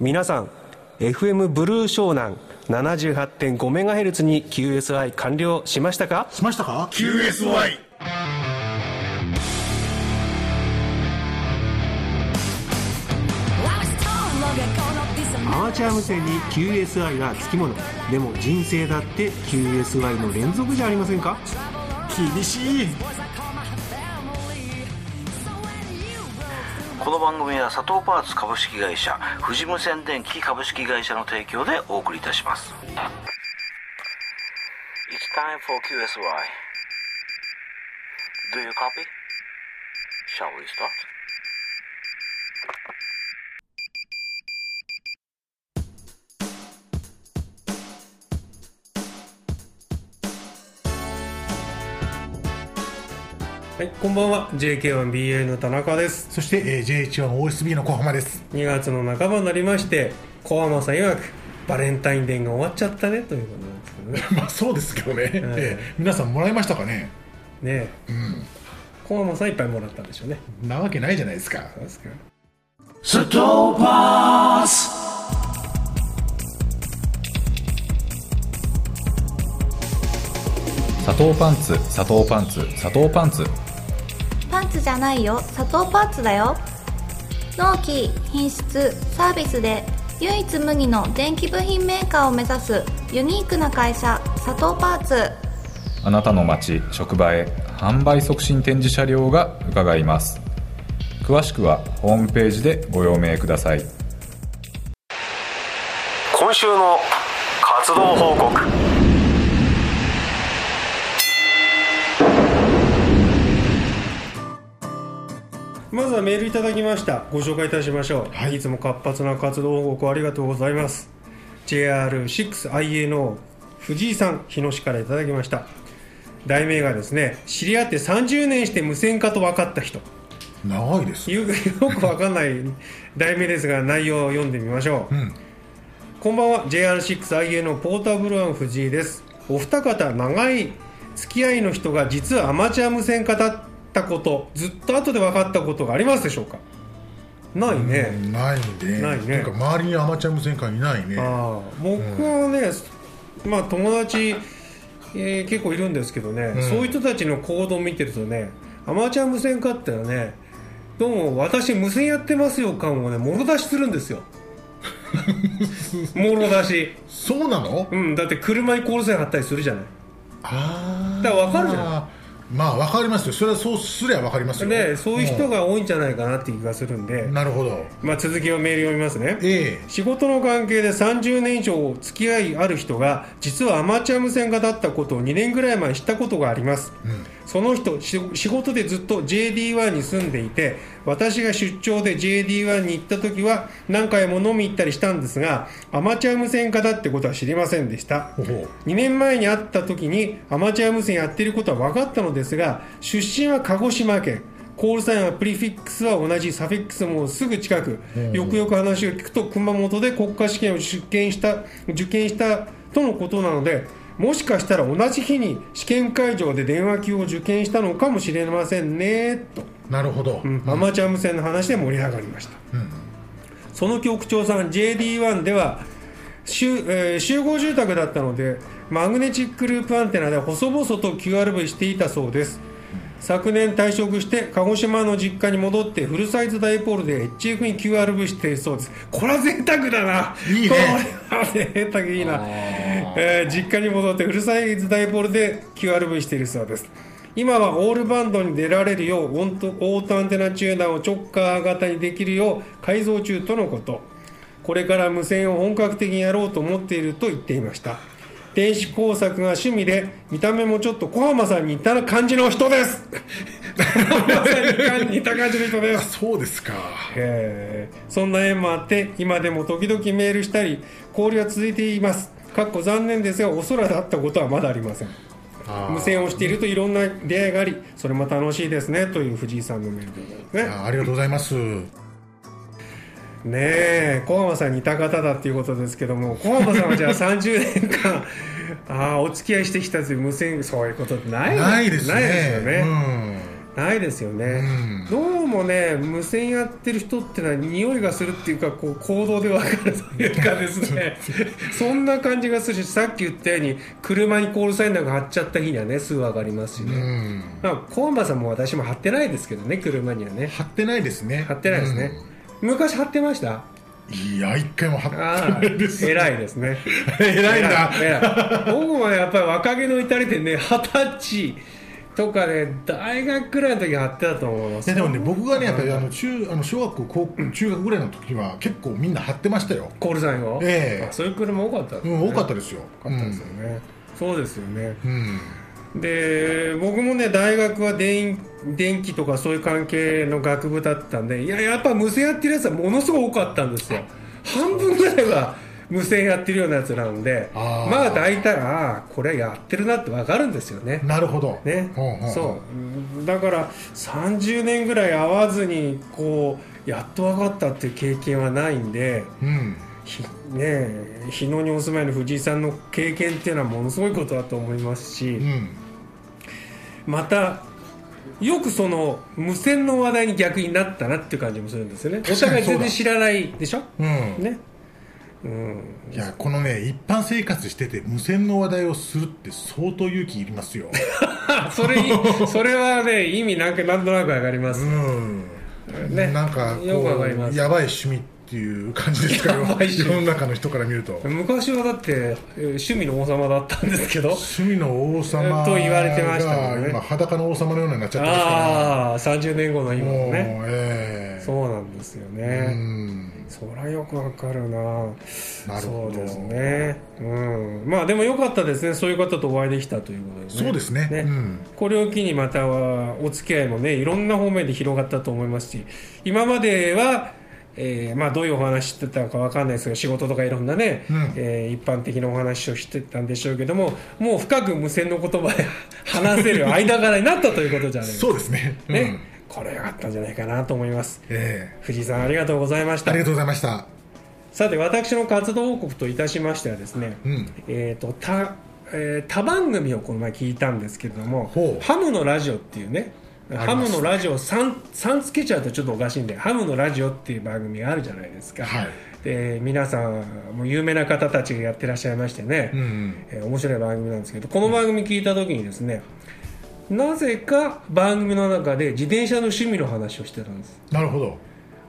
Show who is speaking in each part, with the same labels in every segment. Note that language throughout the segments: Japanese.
Speaker 1: 皆さん FM ブルー湘南 78.5MHz に QSI 完了しましたか？
Speaker 2: しましたか
Speaker 3: ？QSY
Speaker 1: アマチュア無線に QSI がつきもの。でも人生だって QSI の連続じゃありませんか？
Speaker 2: 厳しい
Speaker 4: この番組は佐藤パーツ株式会社富士無線電機株式会社の提供でお送りいたします It's time for QSY Do you copy? Shall we start?
Speaker 1: はいこんばんは。JK1BA の田中です。
Speaker 2: そして、えー、JH1OSB の小浜です。
Speaker 1: 2月の半ばになりまして小浜さん曰くバレンタインデーが終わっちゃったねということなんですけどね。
Speaker 2: まあそうですけどね、えー皆さんもらいましたかね？
Speaker 1: ねえ、小浜さんいっぱいもらったんでしょうね。
Speaker 2: なわけないじゃないですか。
Speaker 1: そうですか
Speaker 3: ストーパース
Speaker 5: 砂糖パンツ砂糖パンツ砂糖パンツ
Speaker 6: じゃないよ。砂糖パンツだよ。納期品質サービスで唯一無二の電気部品メーカーを目指すユニークな会社砂糖パーツ。
Speaker 5: あなたの街職場へ販売促進展示車両が伺います。詳しくはホームページでご用命ください。
Speaker 1: 今週の活動報告まずはメールいただきました。ご紹介いたしましょう、
Speaker 2: はい。
Speaker 1: い、つも活発な活動報告ありがとうございます。JR6IA の藤井さん日野市からいただきました。題名がですね知り合って30年して無線化と分かった人。
Speaker 2: 長いです。
Speaker 1: よくよくわかんない題名ですが内容を読んでみましょう、
Speaker 2: ん。
Speaker 1: こんばんは。JR6IA のポータブルワン藤井です。お二方長い付き合いの人が実はアマチュア無線化だったことずっと後で分かったことがありますでしょうか？ないね、
Speaker 2: ないね。
Speaker 1: ないね。
Speaker 2: というか周りにアマチュア無線化いないね。
Speaker 1: ああ僕はね、まあ友達、えー結構いるんですけどね、
Speaker 2: ん。
Speaker 1: そういう人たちの行動を見てるとねアマチュア無線化ってのはねどうも私無線やってますよ感をねもろ出しするんですよ。もろ出し。
Speaker 2: そうなの？
Speaker 1: うんだって車にコールサイン貼ったりするじゃない。
Speaker 2: ああ
Speaker 1: だから分かるじゃん
Speaker 2: まあ分かりますよ。それはそうすりゃ分かりますよ。
Speaker 1: でそういう人が多いんじゃないかなっていう気がするんで、
Speaker 2: うん。なるほど。
Speaker 1: まあ、続きをメール読みますね。
Speaker 2: ええ。
Speaker 1: 仕事の関係で30年以上付き合いある人が実はアマチュア無線化だったことを2年ぐらい前に知ったことがあります、その人し仕事でずっと JD1 に住んでいて私が出張で JD1 に行った時は何回も飲み行ったりしたんですがアマチュア無線化だってことは知りませんでした。
Speaker 2: ほほ
Speaker 1: 2年前に会った時にアマチュア無線やってることは分かったのですが出身は鹿児島県。コールサインはプリフィックスは同じサフィックスもすぐ近く、よくよく話を聞くと熊本で国家試験を受験した受験したとのことなのでもしかしたら同じ日に試験会場で電話級を受験したのかもしれませんねと、
Speaker 2: なるほど、
Speaker 1: うん。アマチュア無線の話で盛り上がりました、その局長さん JD1 では集,、えー集合住宅だったのでマグネチックループアンテナで細々と QRV していたそうです。昨年退職して鹿児島の実家に戻ってフルサイズダイポールで HF に QRV しているそうです。これは贅沢だな。い
Speaker 2: いね。
Speaker 1: これは贅沢いいな、えー実家に戻ってフルサイズダイポールで QRV しているそうです。今はオールバンドに出られるようオートアンテナチューナーを直下型にできるよう改造中とのこと。これから無線を本格的にやろうと思っていると言っていました。電子工作が趣味で見た目もちょっと小浜さんに似た感じの人です。似た感じの人です。
Speaker 2: そうですか。
Speaker 1: えーそんな縁もあって今でも時々メールしたり交流は続いていますかっこ残念ですがお空で会ったことはまだありません。無線をしているといろんな出会いがありそれも楽しいですねという藤井さんのメールでね。
Speaker 2: あありがとうございます。
Speaker 1: ねえ小浜さんに似た方だっていうことですけども小浜さんはじゃあ30年間ああお付き合いしてきたという無線そういうことない。
Speaker 2: ないですね。
Speaker 1: ないですよね、ないですよね、どうもね無線やってる人ってのは匂いがするっていうかこう行動で分かるというかですね。そんな感じがするしさっき言ったように車にコールサインなんか貼っちゃった日にはねすぐ上がりますしね、
Speaker 2: うん。
Speaker 1: まあ、コンバさんも私も貼ってないですけどね車にはね。
Speaker 2: 貼ってないですね。
Speaker 1: 貼ってないですね、昔貼ってました？
Speaker 2: うんいや一回も貼
Speaker 1: ああ
Speaker 2: ってないです。
Speaker 1: 偉いですね。
Speaker 2: 偉いんだ
Speaker 1: 偉い。僕もやっぱり若気の至りでね二十歳とかね大学くらいの時貼ってたと思います。
Speaker 2: でもね僕がねやっぱりあの中あの小学校高校中学ぐらいの時は結構みんな貼ってましたよ。
Speaker 1: コールサインを、
Speaker 2: ええ。
Speaker 1: あそういう車多かったですね。
Speaker 2: うん多かったですよ。
Speaker 1: 多かったですよね、そうですよね。
Speaker 2: うん。
Speaker 1: で僕もね大学は電電気とかそういう関係の学部だったんでいややっぱ無線やってるやつはものすごい多かったんですよ。半分ぐらいは無線やってるようなやつなんでまあ大体ああこれはやってるなって分かるんですよね。
Speaker 2: なるほど。
Speaker 1: ね。
Speaker 2: ほうほう
Speaker 1: そう。だから30年ぐらい会わずにこうやっと分かったっていう経験はないんで
Speaker 2: うん。
Speaker 1: ひね日野にお住まいの藤井さんの経験っていうのはものすごいことだと思いますし、
Speaker 2: うん。
Speaker 1: またよくその無線の話題に逆になったなっていう感じもするんですよね。お互い全然知らないでしょ？
Speaker 2: うん。
Speaker 1: ねうん。
Speaker 2: いやこのね一般生活してて無線の話題をするって相当勇気いりますよ。
Speaker 1: それ それはね意味なんかなんとなくわかります、
Speaker 2: うん。
Speaker 1: ね。
Speaker 2: なんかこう
Speaker 1: よくります。
Speaker 2: やばい趣味っていう感じですか
Speaker 1: やばい趣味。
Speaker 2: 世の中の人から見ると。
Speaker 1: 昔はだってえー趣味の王様だったんですけど。
Speaker 2: 趣味の王様
Speaker 1: と言われてましたもんね。
Speaker 2: が今裸の王様のようになっちゃってますから。
Speaker 1: ああ30年後の今
Speaker 2: もう
Speaker 1: もね
Speaker 2: ええ。
Speaker 1: そうなんですよ
Speaker 2: う
Speaker 1: ね、
Speaker 2: ん
Speaker 1: そりゃよくわかるな。
Speaker 2: なるほど。
Speaker 1: そうですね。うん。まあでもよかったですね。そういう方とお会いできたということでね。
Speaker 2: そうですね。うん。
Speaker 1: これを機にまたはお付き合いもねいろんな方面で広がったと思いますし今までは、えーまあ、どういうお話してたのかわかんないですけど仕事とかいろんなね、
Speaker 2: うん。
Speaker 1: えー一般的なお話をしてたんでしょうけどももう深く無線の言葉で話せる間柄になったということじゃないです
Speaker 2: そうですね。
Speaker 1: かね、
Speaker 2: うん
Speaker 1: これよかったんじゃないかなと思います。
Speaker 2: ええ。
Speaker 1: 藤井さんありがとうございました。
Speaker 2: ありがとうございました。
Speaker 1: さて私の活動報告といたしましてはですね、
Speaker 2: うん。
Speaker 1: えー、と他えー他番組をこの前聞いたんですけれどもハムのラジオっていうねハムのラジオ3 3つけちゃうとちょっとおかしいんでハムのラジオっていう番組があるじゃないですか、
Speaker 2: はい。
Speaker 1: で皆さんもう有名な方たちがやってらっしゃいましてね、
Speaker 2: うんうん。
Speaker 1: えー面白い番組なんですけどこの番組聞いた時にですねなぜか番組の中で自転車の趣味の話をしてたんです。
Speaker 2: なるほど。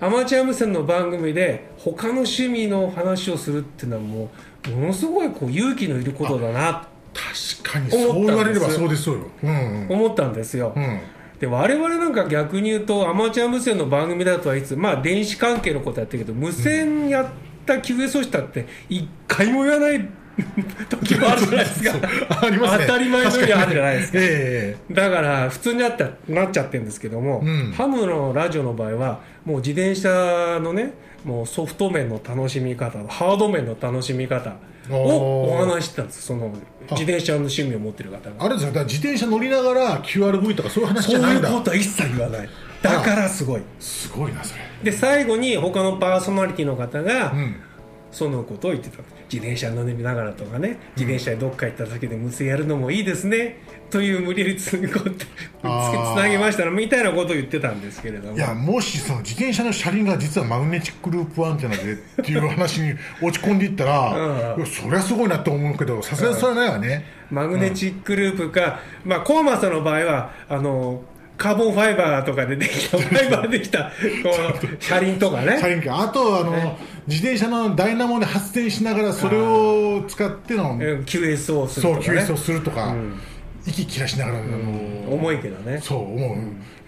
Speaker 1: アマチュア無線の番組で他の趣味の話をするっていうのはもうものすごいこう勇気のいることだな。
Speaker 2: 確かにそう言われればそうですよ。うんうん。
Speaker 1: 思ったんですよ、
Speaker 2: うん。
Speaker 1: で我々なんか逆に言うとアマチュア無線の番組だとはいつまあ電子関係のことやってるけど無線やった QS をしたって一回も言わない 時もあるじゃないですか。
Speaker 2: ありますね。
Speaker 1: 当たり前のように。あるじゃないですか
Speaker 2: え。
Speaker 1: だから普通になったなっちゃってるんですけども、
Speaker 2: うん。
Speaker 1: ハムのラジオの場合はもう自転車のねもうソフト面の楽しみ方ハード面の楽しみ方をお話ししてたんです。その自転車の趣味を持ってる方が。
Speaker 2: えあれですよ。だから自転車乗りながら QRV とかそういう話じ
Speaker 1: そういう
Speaker 2: ゃないんだ
Speaker 1: ことは一切言わない。だからすごい。
Speaker 2: すごいなそれ。
Speaker 1: で最後に他のパーソナリティの方が、
Speaker 2: うん
Speaker 1: そのことを言ってた自転車乗りながらとかね。自転車でどっか行っただけで無線やるのもいいですね、という無理やりつなげましたらみたいなことを言ってたんですけれども。
Speaker 2: いやもしその自転車の車輪が実はマグネチックループアンテナでっていう話に 落ち込んでいったら、
Speaker 1: うん。
Speaker 2: そりゃすごいなと思うけどさすがにそれはないわね、
Speaker 1: マグネチックループか、まあ、コーマさんの場合はあのカーボンファイバーとかでできた ファイバーできたこう車輪とかね。
Speaker 2: 車輪か。あとあの、自転車のダイナモで発電しながらそれを使っての
Speaker 1: うん QS をする
Speaker 2: そう
Speaker 1: とか、ね。
Speaker 2: QS をするとか、息切らしながら、あの
Speaker 1: 重いけどね。
Speaker 2: そう思う、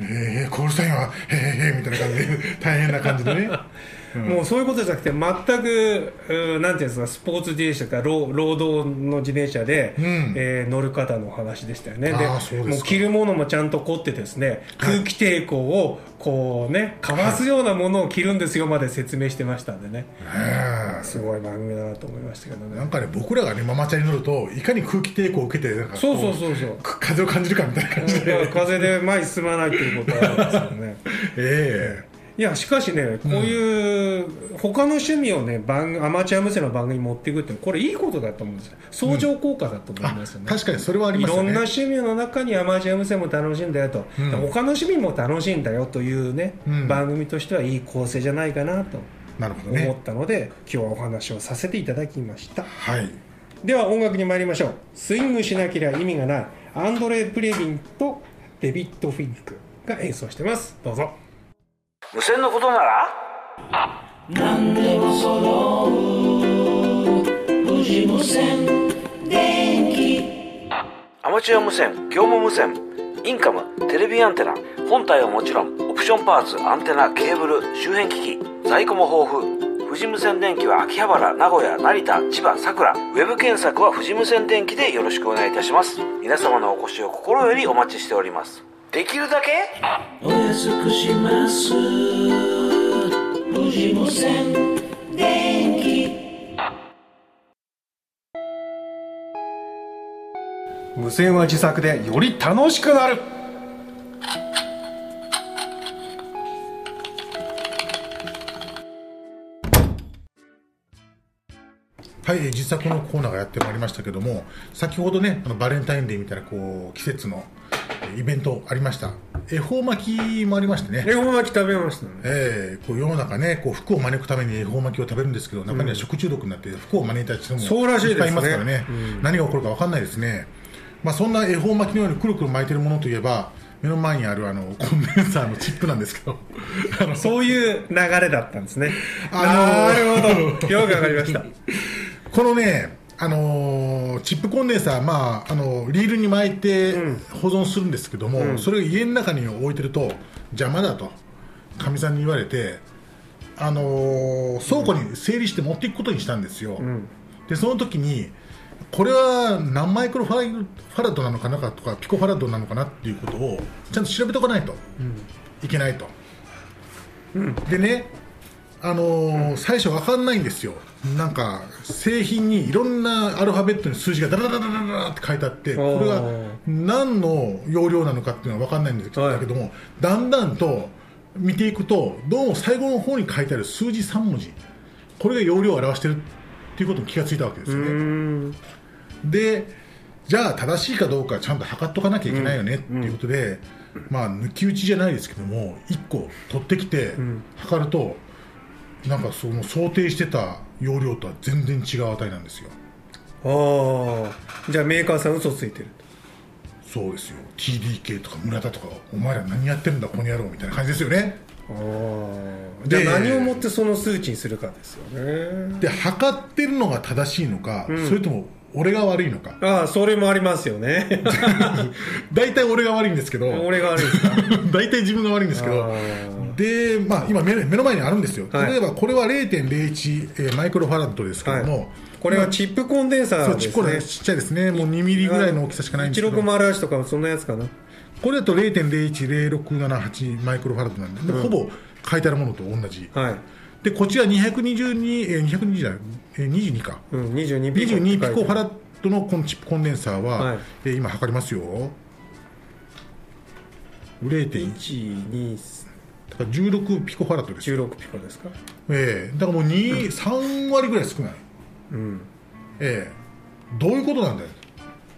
Speaker 2: えー、コールサインはへーへーみたいな感じで大変な感じでね
Speaker 1: もうそういうことじゃなくて全くうなんていうんですかスポーツ自転車か労労働の自転車で、
Speaker 2: ん。
Speaker 1: えー乗る方の話でしたよね。
Speaker 2: で
Speaker 1: もう着るものもちゃんと凝ってですね空気抵抗をこうねかわすようなものを着るんですよまで説明してましたんでね、
Speaker 2: え。
Speaker 1: すごい番組だなと思いましたけどね。
Speaker 2: ーなんかね僕らがねママチャリ乗るといかに空気抵抗を受けて
Speaker 1: そうそうそうそう。
Speaker 2: く風を感じるかみたいな感じで。
Speaker 1: 風で前に進まないということはあるんですよね。
Speaker 2: え
Speaker 1: いやしかしねこういう他の趣味をね番アマチュア無線の番組に持っていくってこれいいことだと思うんです。よ相乗効果だと思い
Speaker 2: あ
Speaker 1: ますよね、
Speaker 2: 確かにそれはあり
Speaker 1: い
Speaker 2: ますよね。
Speaker 1: ろんな趣味の中にアマチュア無線も楽しいんだよと、
Speaker 2: うん。
Speaker 1: 他の趣味も楽しいんだよというね、
Speaker 2: うん。
Speaker 1: 番組としてはいい構成じゃないかなと思っ
Speaker 2: ね
Speaker 1: たので、今日はお話をさせていただきました。
Speaker 2: はい。
Speaker 1: では音楽に参りましょう。スイングしなければ意味がないアンドレ・プレビンとデビッド・フィンクが演奏してます。どうぞ
Speaker 4: 無線のことなら？あ、何でも揃う。無線。あアマチュア無線業務無線。インカムテレビアンテナ本体はもちろん。オプションパーツアンテナケーブル周辺機器在庫も豊富。富士無線電機は秋葉原名古屋成田千葉佐倉ウェブ検索は富士無線電機でよろしくお願いいたします。皆様のお越しを心よりお待ちしております。できるだけ？
Speaker 3: お安くします。富士無線電気。
Speaker 1: 無線は自作でより楽しくなる。
Speaker 2: はい、えー実作のコーナーがやってまいりましたけども先ほどねあのバレンタインデーみたいなこう季節のえーイベントありました。恵方巻きもありましてね。
Speaker 1: 恵方巻き食べましたね。
Speaker 2: えーこう世の中ねこう服を招くために恵方巻きを食べるんですけど中には食中毒になって服を招いた人も
Speaker 1: そうらしい
Speaker 2: っぱいいますからね、何が起こるか分かんないですね、まあ、そんな恵方巻きのようにくるくる巻いてるものといえば目の前にあるあの コンデンサーのチップなんですけど。あの
Speaker 1: そういう流れだったんですね。
Speaker 2: あのー
Speaker 1: なるほど。よくわかりました。
Speaker 2: このね、あのーチップコンデンサー、まあ、あのリールに巻いて保存するんですけども、それを家の中に置いてると邪魔だとかみさんに言われて、あのー倉庫に整理して持っていくことにしたんですよ、でその時にこれは何マイクロファイファラッドなのかなとかピコファラッドなのかなっていうことをちゃんと調べておかないといけないと、でねあのー最初わかんないんですよなんか製品にいろんなアルファベットに数字がダラダラダラダラって書いてあってこれが何の容量なのかっていうのは分かんないんですけど,、
Speaker 1: はい。
Speaker 2: だけどもだんだんと見ていくとどうも最後の方に書いてある数字3文字これが容量を表してるっていうことに気がついたわけですよね。でじゃあ正しいかどうかちゃんと測っとかなきゃいけないよねっていうことで、まあ抜き打ちじゃないですけども1個取ってきて測ると、なんかその想定してた容量とは全然違う値なんですよ。
Speaker 1: ああじゃあメーカーさん嘘ついてる
Speaker 2: そうですよ。TDK とか村田とかお前ら何やってるんだこの野郎みたいな感じですよね。
Speaker 1: ああじゃあ
Speaker 2: で
Speaker 1: 何をもってその数値にするかですよね。
Speaker 2: で測ってるのが正しいのか、それとも俺が悪いのか。
Speaker 1: ああそれもありますよね。
Speaker 2: 大体俺が悪いんですけど。
Speaker 1: 俺が悪いですか
Speaker 2: 大体自分が悪いんですけど。
Speaker 1: あ
Speaker 2: で、まあ、今目の目の前にあるんですよ、
Speaker 1: はい。
Speaker 2: 例えばこれは0.01、えーマイクロファラッドですけども、
Speaker 1: はい。これはチップコンデンサ
Speaker 2: そうちっこ
Speaker 1: ーですね
Speaker 2: いちっちゃいですね。もう2ミリぐらいの大きさしかないんですけど。
Speaker 1: 1608とかそんなやつかな。
Speaker 2: これだと0.010678マイクロファラッドなんで、でほぼ書いてあるものと同じ、
Speaker 1: はい、
Speaker 2: でこっちは222、えー、220じゃない、えー、22か、
Speaker 1: うん、22ピコ
Speaker 2: 22ピコファ
Speaker 1: ッ
Speaker 2: ラッドのこのチップコンデンサーは、
Speaker 1: はい。
Speaker 2: えー今測りますよ。0.1
Speaker 1: 1
Speaker 2: だから16ピコファラッドです。よ、
Speaker 1: 216ピコですか？
Speaker 2: ええだからもう2、3割ぐらい少ない、ええどういうことなんだよ。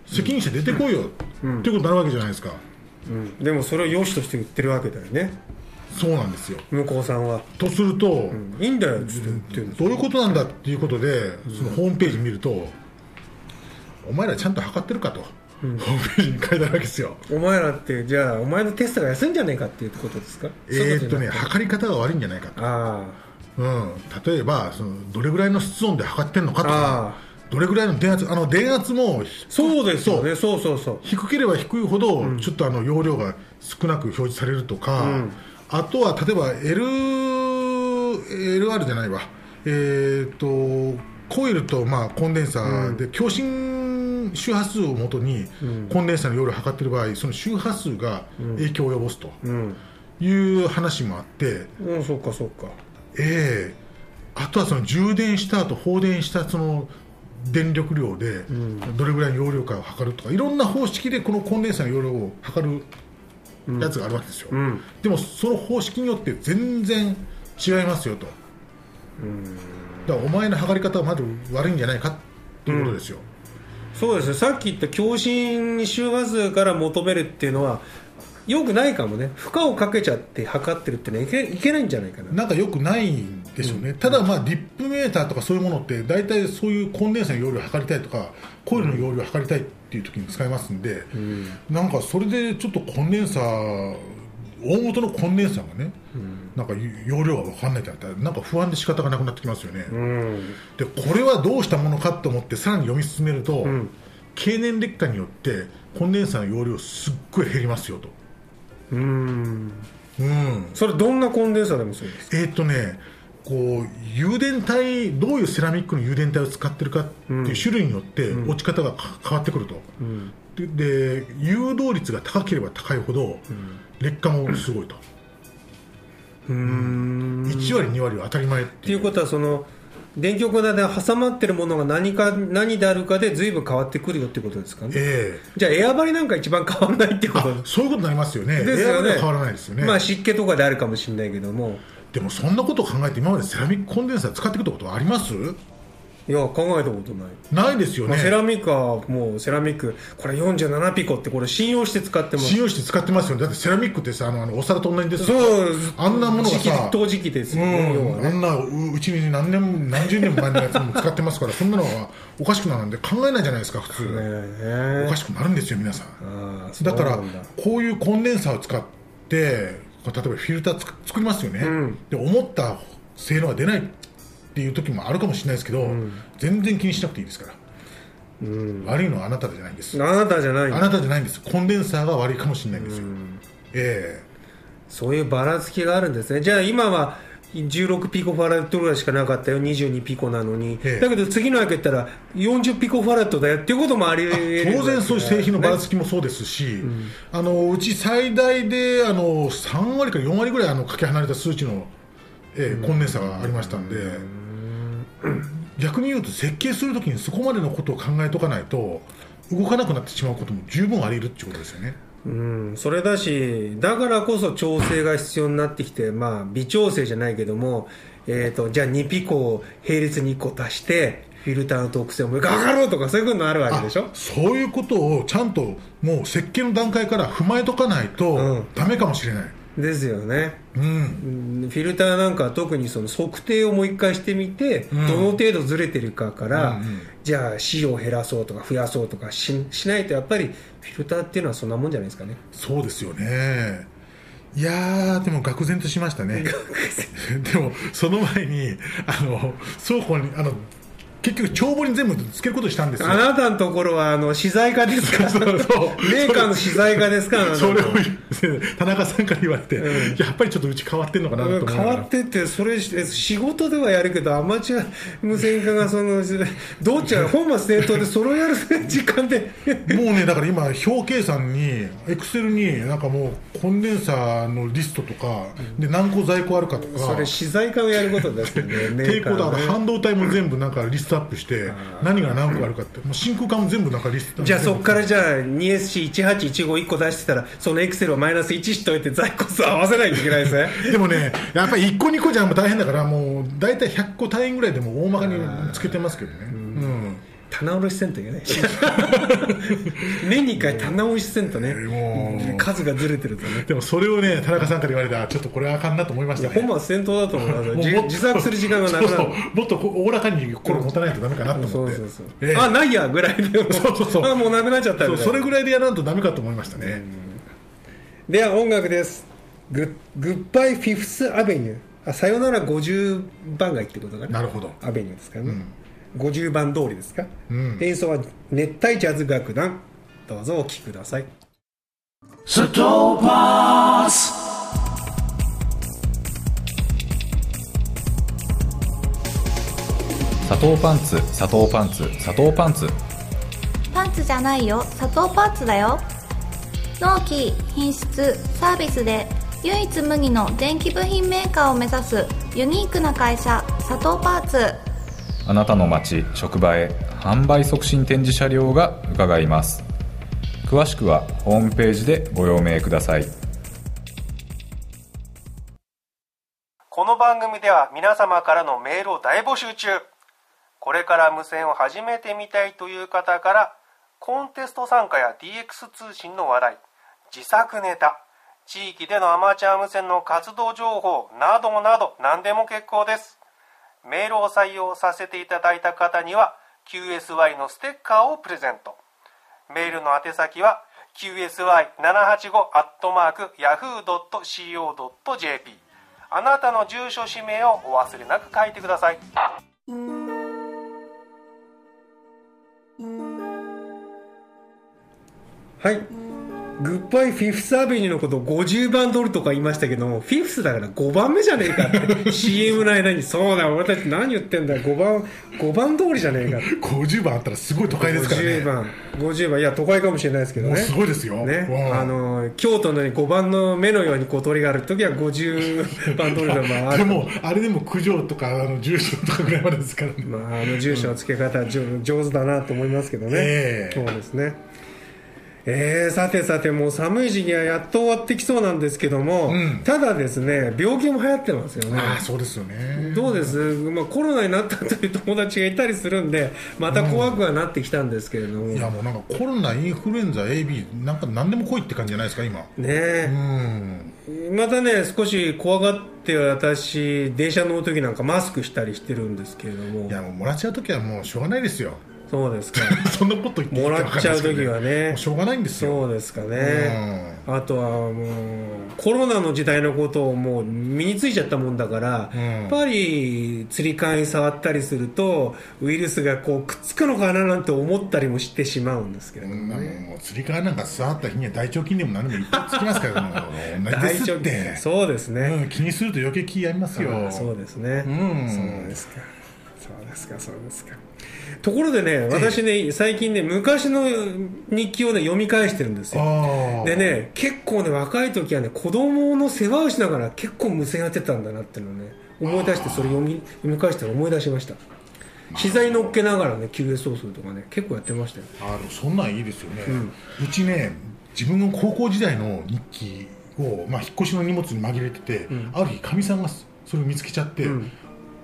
Speaker 2: 責任者出てこいよ、っていうことになるわけじゃないですか。
Speaker 1: うん。でもそれを良しとして売ってるわけだよね
Speaker 2: そうなんですよ。
Speaker 1: 向こうさんは、
Speaker 2: とすると、
Speaker 1: うん。いいんだよって
Speaker 2: どういうことなんだっていうことで、そのホームページ見ると、お前らちゃんと測ってるかと、ホームページに書いてあるわけですよ。
Speaker 1: お前らってじゃあお前のテストが安いんじゃねえかっていうことですか？
Speaker 2: えーっとね、測り方が悪いんじゃないかと。
Speaker 1: あ
Speaker 2: うん、例えばその、どれぐらいの室温で測ってるのかと
Speaker 1: あ
Speaker 2: か、どれぐらいの電圧、あの電圧も
Speaker 1: そうですよねそう。そうそう
Speaker 2: 低ければ低いほど、ちょっとあの容量が少なく表示されるとか、あとは例えば L LR じゃないわ、えー、とコイルとまあコンデンサーで共振周波数をもとにコンデンサーの容量を測っている場合その周波数が影響を及ぼすと
Speaker 1: うん。
Speaker 2: いう話もあって、
Speaker 1: うんそうかそうか。
Speaker 2: ええ。あとはその充電した後放電したその電力量でどれぐらいの容量かを測るとかいろんな方式でこのコンデンサーの容量を測るやつがあるわけですよ、
Speaker 1: ん。
Speaker 2: でもその方式によって全然違いますよと、だからお前の測り方がまず悪いんじゃないかっていうことですよ、
Speaker 1: そうですねさっき言った共振周波数から求めるっていうのはよくないかもね。負荷をかけちゃって測ってるってのはいけいけないんじゃないかな。
Speaker 2: なんかよくないんでしょうね、ただ、まあ、ディップメーターとかそういうものって大体そういうコンデンサーの容量を測りたいとかコイルの容量を測りたいっていう時に使いますんで、なんかそれでちょっとコンデンサー大元のコンデンサーがね、なんか容量が分かんないってなったらなんか不安で仕方がなくなってきますよね、
Speaker 1: うん。
Speaker 2: でこれはどうしたものかと思ってさらに読み進めると、経年劣化によってコンデンサーの容量すっごい減りますよと。
Speaker 1: うん。
Speaker 2: うん。
Speaker 1: それどんなコンデンサーでもそうです
Speaker 2: えーっとねこう誘電体どういうセラミックの誘電体を使ってるかっていう種類によって落ち方がか変わってくると、でで誘導率が高ければ高いほど劣化もすごいと、
Speaker 1: うん。
Speaker 2: 1割2割は当たり前っいう。
Speaker 1: ってていうことはその電極の間で挟まってるものが何か何であるかで随分変わってくるよってことですかね。
Speaker 2: え
Speaker 1: じゃあエアバリなんか一番変わらないってこと
Speaker 2: そういうことになりますよね。
Speaker 1: ですよね。
Speaker 2: エアでは変わらないですよね、
Speaker 1: まあ湿気とかであるかもしれないけども
Speaker 2: でもそんなことを考えて今までセラミックコンデンサー使ってきたことはあります？
Speaker 1: いや考えたことない。
Speaker 2: ないですよね。
Speaker 1: まあセラミックはもうセラミック。これ47ピコってこれ信用して使ってます。
Speaker 2: 信用して使ってますよね。だってセラミックってさあのあのお皿と同じです
Speaker 1: そう。
Speaker 2: あんなものがさ
Speaker 1: 陶磁器ですよね、要
Speaker 2: うん、あんなううちに何年何十年も前のやつも使ってますからそんなのはおかしくなるんで考えないじゃないですか普通、
Speaker 1: ね
Speaker 2: おかしくなるんですよ皆さん。だからこういうコンデンサーを使って例えばフィルター作りますよね、
Speaker 1: ん。
Speaker 2: で思った性能が出ないっていう時もあるかもしれないですけど、全然気にしなくていいですから、悪いのはあなたじゃないんです
Speaker 1: あなたじゃない
Speaker 2: あなたじゃないんです。コンデンサーが悪いかもしれないんですよ、え
Speaker 1: そういうばらつきがあるんですね。じゃあ今は16ピコファラットぐらいしかなかったよ。22ピコなのに、
Speaker 2: ええ。
Speaker 1: だけど次の開けたら40ピコファラットだよ。っていうこともあり得
Speaker 2: え
Speaker 1: る
Speaker 2: 当然そういう製品のばらつ
Speaker 1: き、
Speaker 2: きもそうですし、あのうち最大であの3割から4割ぐらいあのかけ離れた数値の、ええコンデンサーがありましたんで、逆に言うと設計するときにそこまでのことを考えとかないと動かなくなってしまうことも十分あり得るっていうことですよね。
Speaker 1: うん、それだしだからこそ調整が必要になってきて、まあ、微調整じゃないけども、えー、とじゃあ2ピコを並列に1個足してフィルターの特性をもう一回上がろうとかそういうことになるわけでしょ？
Speaker 2: あそういうことをちゃんともう設計の段階から踏まえとかないと
Speaker 1: うん。
Speaker 2: ダメかもしれない、
Speaker 1: ですよね、
Speaker 2: うん。
Speaker 1: うんフィルターなんかは特にその測定をもう一回してみて、
Speaker 2: ん。
Speaker 1: どの程度ずれてるかから、
Speaker 2: うんうん。
Speaker 1: じゃあ C を減らそうとか増やそうとかししないとやっぱりフィルターっていうのはそんなもんじゃないですかね。
Speaker 2: そうですよね。いやーでも愕然としましたね。でもその前にあの倉庫にあの結局帳簿に全部つけることにしたんですよ。
Speaker 1: あなたのところはあの資材化ですか？
Speaker 2: そう
Speaker 1: メーカーの資材化ですか？
Speaker 2: そ
Speaker 1: の。
Speaker 2: れを 田中さんから言われて、
Speaker 1: うん。
Speaker 2: やっぱりちょっとうち変わってんのかなと思いながら
Speaker 1: 変わってってそれ仕事ではやるけどアマチュア無線化がそのどっちが本末転倒でそれをやる時間で。
Speaker 2: もうねだから今表計算にエクセルになんかもうコンデンサーのリストとか、で何個在庫あるかとか。
Speaker 1: それ資材化をやることですよねメ
Speaker 2: 抵抗だから半導体も全部なんかリストアップして何が何個あるかってもう真空管も全部なんかリスト
Speaker 1: じゃあそこからじゃあ 2SC1815 個出してたらそのエクセルをマイナス1しといて在庫数合わせないといけないですね
Speaker 2: でもねやっぱり1個2個じゃもう大変だからもう大体100個単位ぐらいでも大まかにつけてますけどね。うん
Speaker 1: 棚卸しせんといけないし年に1回棚卸しせんとね。
Speaker 2: もう。
Speaker 1: 数がずれてるとね。
Speaker 2: でもそれをね田中さんから言われたらちょっとこれはあかんなと思いました。ね
Speaker 1: 本末転倒だと思
Speaker 2: う
Speaker 1: 自自作する時間がなくなる。
Speaker 2: もっとおおらかにこれ持たないとダメかなと思って。
Speaker 1: そうそうそう、
Speaker 2: ええ。
Speaker 1: あないやぐらいでも。
Speaker 2: そうそうそう。
Speaker 1: あもうなくなっちゃった
Speaker 2: それぐらいでやらんとダメかと思いましたね、
Speaker 1: では音楽です。ググッバイフィフスアベニューあさよなら50番街ってことかな。
Speaker 2: なるほど。
Speaker 1: アベニューですからね、50番通りですか、
Speaker 2: ん。
Speaker 1: 演奏は熱帯ジャズ楽団。どうぞお聴きください。
Speaker 3: Satopas.
Speaker 5: 砂糖パンツ砂糖パンツ砂糖パンツ。
Speaker 6: パンツじゃないよ。砂糖パンツだよ。納期品質サービスで唯一無二の電気部品メーカーを目指すユニークな会社佐藤パーツ
Speaker 5: あなたの街職場へ販売促進展示車両が伺います。詳しくはホームページでご用命ください。
Speaker 1: この番組では皆様からのメールを大募集中。これから無線を始めてみたいという方からコンテスト参加や DX 通信の話題自作ネタ地域でのアマチュア無線の活動情報などなど何でも結構です。メールを採用させていただいた方には QSY のステッカーをプレゼント。メールの宛先は qsy785-yahoo.co.jp あなたの住所氏名をお忘れなく書いてください。はい。グッバイフィフスアベニューのことを50番通りとか言いましたけども、フィフスだから5番目じゃねえかって、CM の間に、そうだ、俺たち何言ってんだよ、5番、5番通りじゃねえかって。
Speaker 2: 50番あったらすごい都会ですからね。
Speaker 1: 50番、50番、いや、都会かもしれないですけどね。
Speaker 2: もうすごいですよ。
Speaker 1: ね、
Speaker 2: うん
Speaker 1: あの京都の5番の目のように小鳥があるときは50番通りのまあある。
Speaker 2: でもあれでも九条とかあの住所とかぐらいまでですからね。
Speaker 1: まあ、あの住所の付け方、じょ上手だなと思いますけどね、
Speaker 2: ええ。
Speaker 1: そうですねえー、さてさてもう寒い時期はやっと終わってきそうなんですけども、
Speaker 2: うん。
Speaker 1: ただですね病気も流行ってますよね。
Speaker 2: ああそうですよね。
Speaker 1: どうです、まあ、コロナになったという友達がいたりするんでまた怖くはなってきたんですけれども、
Speaker 2: いやもうなんかコロナインフルエンザ AB なんか何でも来いって感じじゃないですか今。
Speaker 1: ね
Speaker 2: う
Speaker 1: え、
Speaker 2: ん。
Speaker 1: またね少し怖がって私電車乗る時なんかマスクしたりしてるんですけれども。
Speaker 2: いやもうもらっちゃう時はもうしょうがないですよ
Speaker 1: そうですか。
Speaker 2: そんなこと言って
Speaker 1: も
Speaker 2: から
Speaker 1: っちゃう時はね。
Speaker 2: しょうがないんですよ。
Speaker 1: そうですかね、あとはもうコロナの時代のことをもう身についちゃったもんだから、
Speaker 2: うん。
Speaker 1: やっぱり釣り革に触ったりするとウイルスがこうくっつくのかななんて思ったりもしてしまうんですけれども
Speaker 2: うん。もう釣り革なんか触った日には大腸菌でも何でもいっぱいつきますから 同じで
Speaker 1: そうですね、
Speaker 2: うん、気にすると余計気やりますよ。
Speaker 1: そうですね、
Speaker 2: うん。
Speaker 1: そうですかそうですかそうですか。ところでね私ね最近ね昔の日記をね読み返してるんですよ。
Speaker 2: ああ
Speaker 1: でね結構ね若い時はね子供の世話をしながら結構無線やってたんだなっていうのをね思い出してそれ読み読み返したら思い出しました。膝に乗っけながらね QS をするとかね結構やってましたよ。
Speaker 2: あでもそんなんいいですよね、うちね自分の高校時代の日記を、まあ、引っ越しの荷物に紛れてて、ある日かみさんがそれを見つけちゃって、
Speaker 1: ん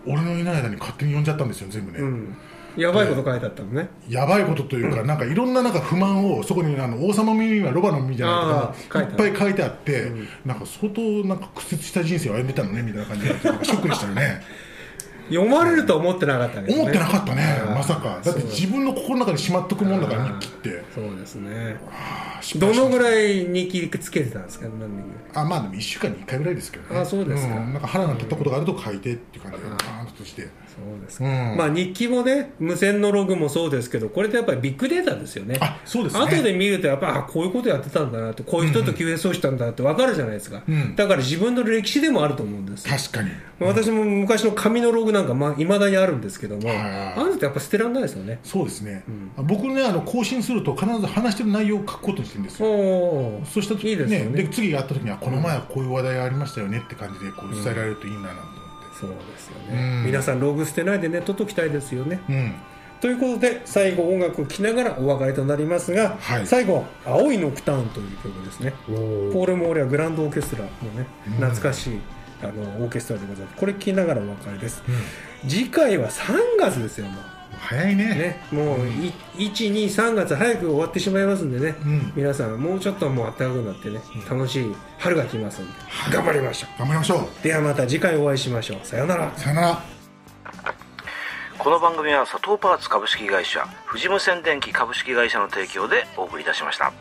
Speaker 2: 俺のいない間に勝手に呼んじゃったんですよ全部ね、
Speaker 1: うん。やばいこと書いてあったのね。
Speaker 2: やばいことというか、なんかいろんななんか不満をそこにあの王様の耳はロバの耳じゃない
Speaker 1: あ
Speaker 2: とか
Speaker 1: い
Speaker 2: っぱい書いてあって、なんか相当なんか屈折した人生を歩んでたのねみたいな感じでショックでしたよね。
Speaker 1: 読まれるとは思ってなかったね。
Speaker 2: 思ってなかったねまさか。だって自分の心の中にしまっとくもんだから日記って。
Speaker 1: そうですね。
Speaker 2: 失敗しました
Speaker 1: どのぐらい日記つけてたんですか？何年ぐらい？
Speaker 2: あまあでも1週間に1回ぐらいですけどね。
Speaker 1: あそうですか。
Speaker 2: ん。なんか腹が立ったことがあると書いてっていう感じでバーンとして。
Speaker 1: そうですか、
Speaker 2: うん。
Speaker 1: まあ日記もね無線のログもそうですけどこれってやっぱりビッグデータですよね。
Speaker 2: あそうですね。
Speaker 1: 後で見るとやっぱあこういうことやってたんだなってこういう人と QS をしたんだって分かるじゃないですか、
Speaker 2: うん。
Speaker 1: だから自分の歴史でもあると思うんです。よ
Speaker 2: 確かに。
Speaker 1: 私も昔の紙のログなんかまあ、未だにあるんですけども、
Speaker 2: はい
Speaker 1: ああいうのってやっぱ捨てられないですよね。
Speaker 2: そうですね、僕ねあの更新すると必ず話してる内容を書くことにしてるんですよ。そうした時
Speaker 1: いいですよね。
Speaker 2: で次会った時にはこの前はこういう話題がありましたよねって感じでこう伝えられるといいななんて思って。
Speaker 1: そうですよね、
Speaker 2: うん。
Speaker 1: 皆さんログ捨てないでね取っときたいですよね。
Speaker 2: うん。
Speaker 1: ということで最後音楽を聴きながらお別れとなりますが、
Speaker 2: はい。
Speaker 1: 最後「青いノクターン」という曲ですね。ポール・モーレはグランドオーケストラのね懐かしい、あのオーケストラでございます。これ聴きながらお別れです、次回は3月ですよもう
Speaker 2: 早いね。
Speaker 1: ね、もう123月早く終わってしまいますんでね、
Speaker 2: うん。
Speaker 1: 皆さんもうちょっともう暖かくなってね楽しい春が来ますんで、頑張りましょ
Speaker 2: 頑張りましょう。
Speaker 1: うではまた次回お会いしましょう。さようなら。
Speaker 2: さよなら。
Speaker 4: この番組は佐藤パーツ株式会社富士無線電機株式会社の提供でお送りいたしました